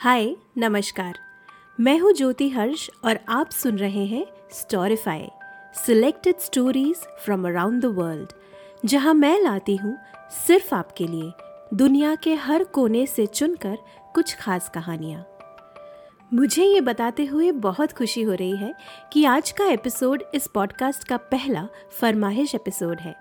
हाय, नमस्कार। मैं हूँ ज्योति हर्ष और आप सुन रहे हैं Storify selected stories from around the world जहाँ मैं लाती हूँ सिर्फ़ आपके लिए दुनिया के हर कोने से चुनकर कुछ खास कहानियाँ। मुझे ये बताते हुए बहुत खुशी हो रही है कि आज का एपिसोड इस पॉडकास्ट का पहला फरमाइश एपिसोड है।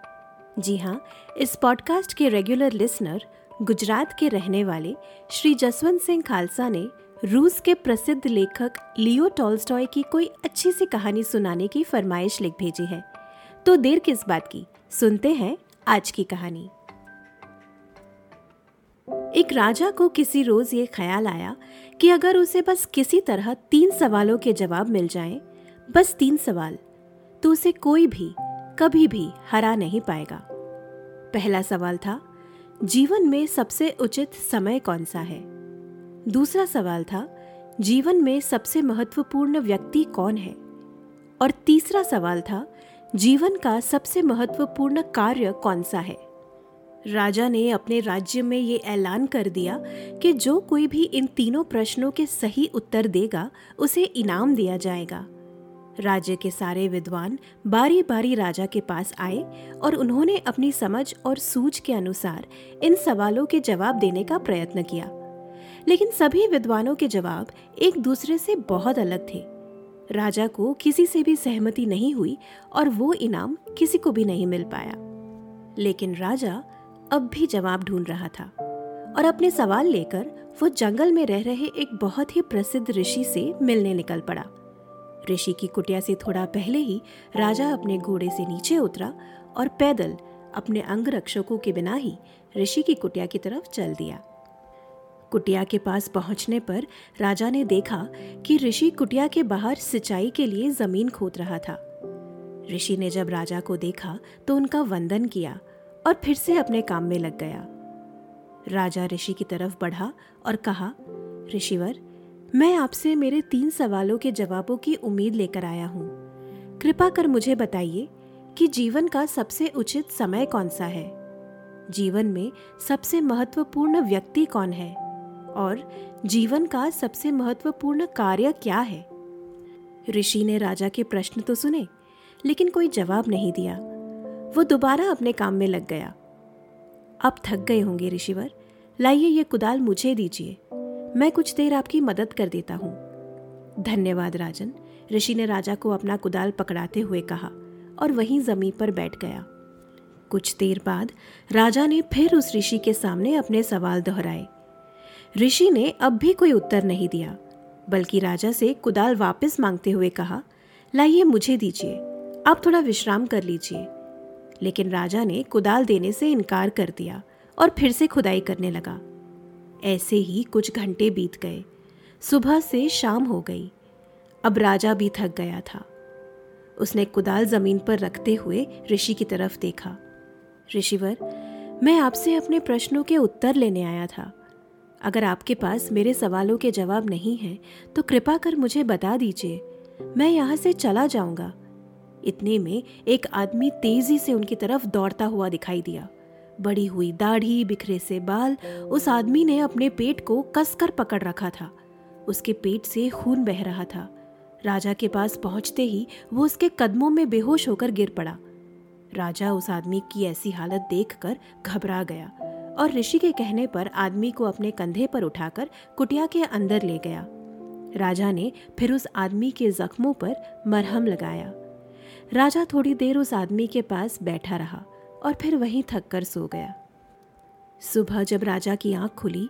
जी हाँ इस पॉडकास्ट के रेगुलर लिसनर गुजरात के रहने वाले श्री जसवंत सिंह खालसा ने रूस के प्रसिद्ध लेखक लियो टॉल्स्टॉय की कोई अच्छी सी कहानी सुनाने की फरमाइश लिख भेजी है। तो देर किस बात की? सुनते हैं आज की कहानी। एक राजा को किसी रोज ये ख्याल आया कि अगर उसे बस किसी तरह तीन सवालों के जवाब मिल जाएँ, बस तीन सवाल तो उसे कोई भी कभी भी हरा नहीं पाएगा। पहला सवाल था जीवन में सबसे उचित समय कौन सा है? दूसरा सवाल था, जीवन में सबसे महत्वपूर्ण व्यक्ति कौन है? और तीसरा सवाल था, जीवन का सबसे महत्वपूर्ण कार्य कौन सा है? राजा ने अपने राज्य में ये ऐलान कर दिया कि जो कोई भी इन तीनों प्रश्नों के सही उत्तर देगा, उसे इनाम दिया जाएगा। राज्य के सारे विद्वान बारी बारी राजा के पास आए और उन्होंने अपनी समझ और सूझ के अनुसार इन सवालों के जवाब देने का प्रयत्न किया। लेकिन सभी विद्वानों के जवाब एक दूसरे से बहुत अलग थे। राजा को किसी से भी सहमति नहीं हुई और वो इनाम किसी को भी नहीं मिल पाया। लेकिन राजा अब भी जवाब ढूंढ रहा था और अपने सवाल लेकर वो जंगल में रह रहे एक बहुत ही प्रसिद्ध ऋषि से मिलने निकल पड़ा। ऋषि की कुटिया से थोड़ा पहले ही राजा अपने घोड़े से नीचे उतरा और पैदल अपने अंग रक्षकों के बिना ही ऋषि की कुटिया की तरफ़ चल दिया। कुटिया के पास पहुँचने पर राजा ने देखा कि ऋषि कुटिया के बाहर सिंचाई के लिए ज़मीन खोद रहा था। ऋषि ने जब राजा को देखा तो उनका वंदन किया और फिर से अपने काम में लग गया। राजा ऋषि की तरफ़ बढ़ा और कहा, ऋषिवर मैं आपसे मेरे तीन सवालों के जवाबों की उम्मीद लेकर आया हूँ। कृपा कर मुझे बताइए कि जीवन का सबसे उचित समय कौन सा है? जीवन में सबसे महत्वपूर्ण व्यक्ति कौन है? और जीवन का सबसे महत्वपूर्ण कार्य क्या है? ऋषि ने राजा के प्रश्न तो सुने, लेकिन कोई जवाब नहीं दिया। वो दोबारा अपने काम में लग गया। अब थक गए होंगे, ऋषिवर। लाइए ये कुदाल मुझे दीजिए। मैं कुछ देर आपकी मदद कर देता हूँ। धन्यवाद, राजन। ऋषि ने राजा को अपना कुदाल पकड़ाते हुए कहा और वहीं ज़मीन पर बैठ गया। कुछ देर बाद राजा ने फिर उस ऋषि के सामने अपने सवाल दोहराए। ऋषि ने अब भी कोई उत्तर नहीं दिया, बल्कि राजा से कुदाल वापस मांगते हुए कहा, लाइए मुझे दीजिए, आप थोड़ा विश्राम कर लीजिए। लेकिन राजा ने कुदाल देने से इनकार कर दिया और फिर से खुदाई करने लगा। ऐसे ही कुछ घंटे बीत गए। सुबह से शाम हो गई। अब राजा भी थक गया था। उसने कुदाल ज़मीन पर रखते हुए ऋषि की तरफ़ देखा। ऋषिवर, मैं आपसे अपने प्रश्नों के उत्तर लेने आया था। अगर आपके पास मेरे सवालों के जवाब नहीं हैं तो कृपा कर मुझे बता दीजिए। मैं यहाँ से चला जाऊँगा। इतने में एक आदमी तेज़ी से उनकी तरफ़ दौड़ता हुआ दिखाई दिया। बड़ी हुई दाढ़ी, बिखरे से बाल, उस आदमी ने अपने पेट को कसकर पकड़ रखा था। उसके पेट से खून बह रहा था। राजा के पास पहुँचते ही वो उसके कदमों में बेहोश होकर गिर पड़ा। राजा उस आदमी की ऐसी हालत देखकर घबरा गया और ऋषि के कहने पर आदमी को अपने कंधे पर उठाकर कुटिया के अंदर ले गया। राजा ने फिर उस आदमी के जख्मों पर मरहम लगाया। राजा थोड़ी देर उस आदमी के पास बैठा रहा। और फिर वहीं थक कर सो गया। सुबह जब राजा की आँख खुली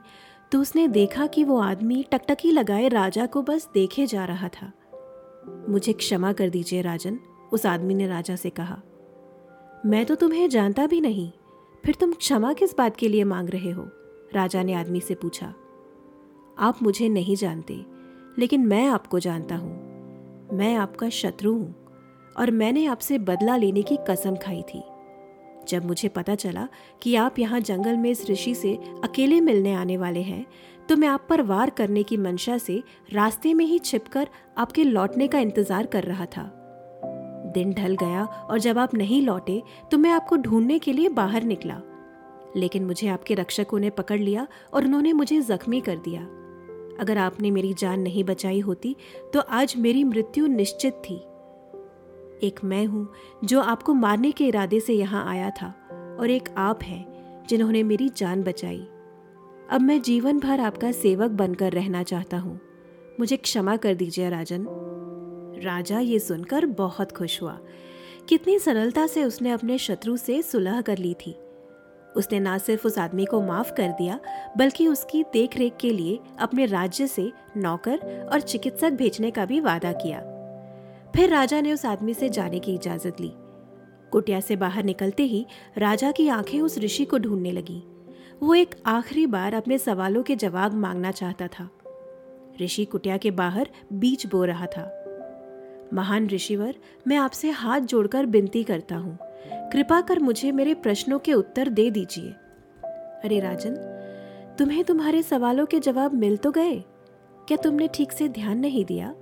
तो उसने देखा कि वो आदमी टकटकी लगाए राजा को बस देखे जा रहा था। मुझे क्षमा कर दीजिए राजन, उस आदमी ने राजा से कहा। मैं तो तुम्हें जानता भी नहीं, फिर तुम क्षमा किस बात के लिए मांग रहे हो? राजा ने आदमी से पूछा। आप मुझे नहीं जानते, लेकिन मैं आपको जानता हूँ। मैं आपका शत्रु हूँ और मैंने आपसे बदला लेने की कसम खाई थी। जब मुझे पता चला कि आप यहाँ जंगल में इस ऋषि से अकेले मिलने आने वाले हैं तो मैं आप पर वार करने की मंशा से रास्ते में ही छिपकर आपके लौटने का इंतज़ार कर रहा था। दिन ढल गया और जब आप नहीं लौटे तो मैं आपको ढूँढने के लिए बाहर निकला। लेकिन मुझे आपके रक्षकों ने पकड़ लिया और उन्होंने मुझे जख्मी कर दिया। अगर आपने मेरी जान नहीं बचाई होती तो आज मेरी मृत्यु निश्चित थी। एक मैं हूँ, जो आपको मारने के इरादे से यहाँ आया था, और एक आप हैं, जिन्होंने मेरी जान बचाई। अब मैं जीवन भर आपका सेवक बनकर रहना चाहता हूँ। मुझे क्षमा कर दीजिए राजन। राजा ये सुनकर बहुत खुश हुआ। कितनी सरलता से उसने अपने शत्रु से सुलह कर ली थी। उसने ना सिर्फ़ उस आदमी को माफ़ कर दिया, बल्कि उसकी देखरेख के लिए अपने राज्य से नौकर और चिकित्सक भेजने का भी वादा किया। फिर राजा ने उस आदमी से जाने की इजाज़त ली। कुटिया से बाहर निकलते ही राजा की आँखें उस ऋषि को ढूँढने लगी। वो एक आखिरी बार अपने सवालों के जवाब मांगना चाहता था। ऋषि कुटिया के बाहर बीच बो रहा था। महान ऋषिवर, मैं आपसे हाथ जोड़कर विनती करता हूँ। कृपा कर मुझे मेरे प्रश्नों के उत्तर दे दीजिए। अरे राजन, तुम्हें तुम्हारे सवालों के जवाब मिल तो गए? क्या तुमने ठीक से ध्यान नहीं दिया?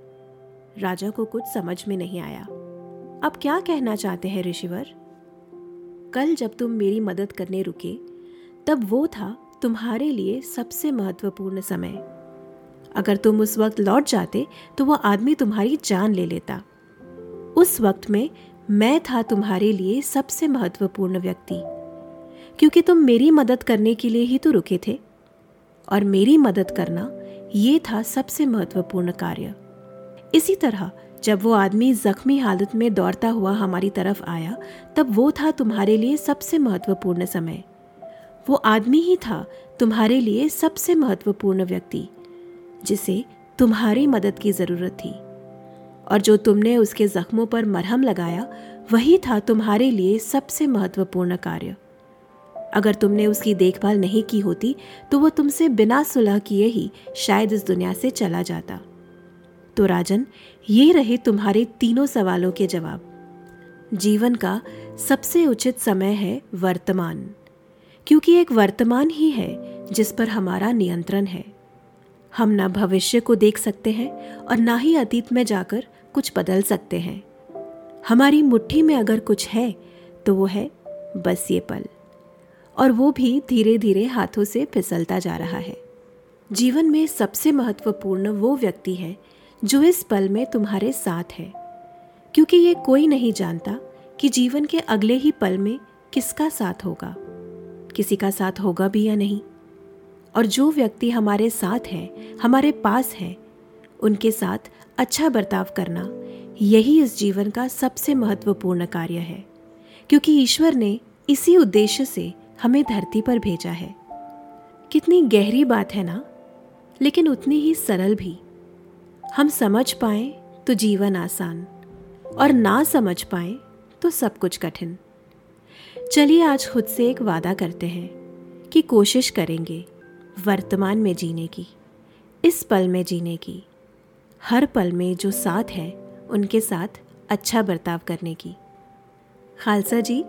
राजा को कुछ समझ में नहीं आया। अब क्या कहना चाहते हैं ऋषिवर? कल जब तुम मेरी मदद करने रुके, तब वो था तुम्हारे लिए सबसे महत्वपूर्ण समय। अगर तुम उस वक्त लौट जाते तो वो आदमी तुम्हारी जान ले लेता। उस वक्त में मैं था तुम्हारे लिए सबसे महत्वपूर्ण व्यक्ति, क्योंकि तुम मेरी मदद करने के लिए ही तो रुके थे। और मेरी मदद करना ये था सबसे महत्वपूर्ण कार्य। इसी तरह, जब वो आदमी जख्मी हालत में दौड़ता हुआ हमारी तरफ़ आया, तब वो था तुम्हारे लिए सबसे महत्वपूर्ण समय। वो आदमी ही था तुम्हारे लिए सबसे महत्वपूर्ण व्यक्ति, जिसे तुम्हारी मदद की ज़रूरत थी। और जो तुमने उसके जख्मों पर मरहम लगाया, वही था तुम्हारे लिए सबसे महत्वपूर्ण कार्य। अगर तुमने उसकी देखभाल नहीं की होती तो वो तुमसे बिना सुलह किए ही शायद इस दुनिया से चला जाता। तो राजन, ये रहे तुम्हारे तीनों सवालों के जवाब। जीवन का सबसे उचित समय है वर्तमान, क्योंकि एक वर्तमान ही है जिस पर हमारा नियंत्रण है। हम ना भविष्य को देख सकते हैं और ना ही अतीत में जाकर कुछ बदल सकते हैं। हमारी मुट्ठी में अगर कुछ है तो वो है बस ये पल, और वो भी धीरे धीरे हाथों से फिसलता जा रहा है। जीवन में सबसे महत्वपूर्ण वो व्यक्ति है जो इस पल में तुम्हारे साथ है। क्योंकि ये कोई नहीं जानता कि जीवन के अगले ही पल में किसका साथ होगा, किसी का साथ होगा भी या नहीं। और जो व्यक्ति हमारे साथ है, हमारे पास है, उनके साथ अच्छा बर्ताव करना यही इस जीवन का सबसे महत्वपूर्ण कार्य है। क्योंकि ईश्वर ने इसी उद्देश्य से हमें धरती पर भेजा है। कितनी गहरी बात है ना? लेकिन उतनी ही सरल भी। हम समझ पाए तो जीवन आसान, और ना समझ पाए तो सब कुछ कठिन। चलिए आज खुद से एक वादा करते हैं कि कोशिश करेंगे वर्तमान में जीने की, इस पल में जीने की, हर पल में जो साथ है उनके साथ अच्छा बर्ताव करने की। खालसा जी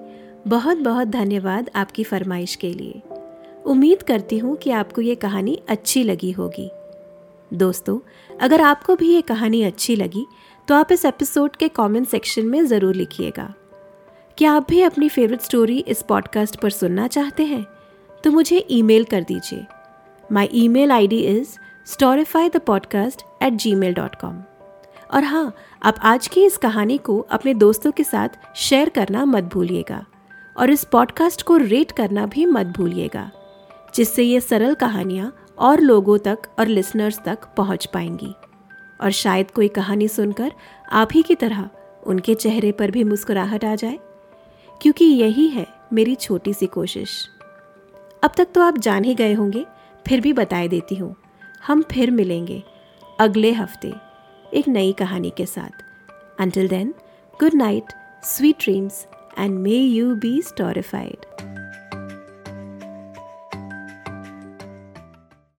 बहुत बहुत धन्यवाद आपकी फरमाइश के लिए। उम्मीद करती हूँ कि आपको ये कहानी अच्छी लगी होगी। दोस्तों, अगर आपको भी ये कहानी अच्छी लगी तो आप इस एपिसोड के कमेंट सेक्शन में ज़रूर लिखिएगा। क्या आप भी अपनी फेवरेट स्टोरी इस पॉडकास्ट पर सुनना चाहते हैं तो मुझे ईमेल कर दीजिए। My email ID is Storify the podcast at Gmail dot com और हाँ आप आज की इस कहानी को अपने दोस्तों के साथ शेयर करना मत भूलिएगा, और इस पॉडकास्ट को रेट करना भी मत भूलिएगा, जिससे ये सरल कहानियाँ और लोगों तक और लिसनर्स तक पहुँच पाएँगी। और शायद कोई कहानी सुनकर आप ही की तरह उनके चेहरे पर भी मुस्कुराहट आ जाए, क्योंकि यही है मेरी छोटी सी कोशिश। अब तक तो आप जान ही गए होंगे, फिर भी बताए देती हूँ, हम फिर मिलेंगे अगले हफ़्ते एक नई कहानी के साथ। Until then good night sweet dreams and may you be storified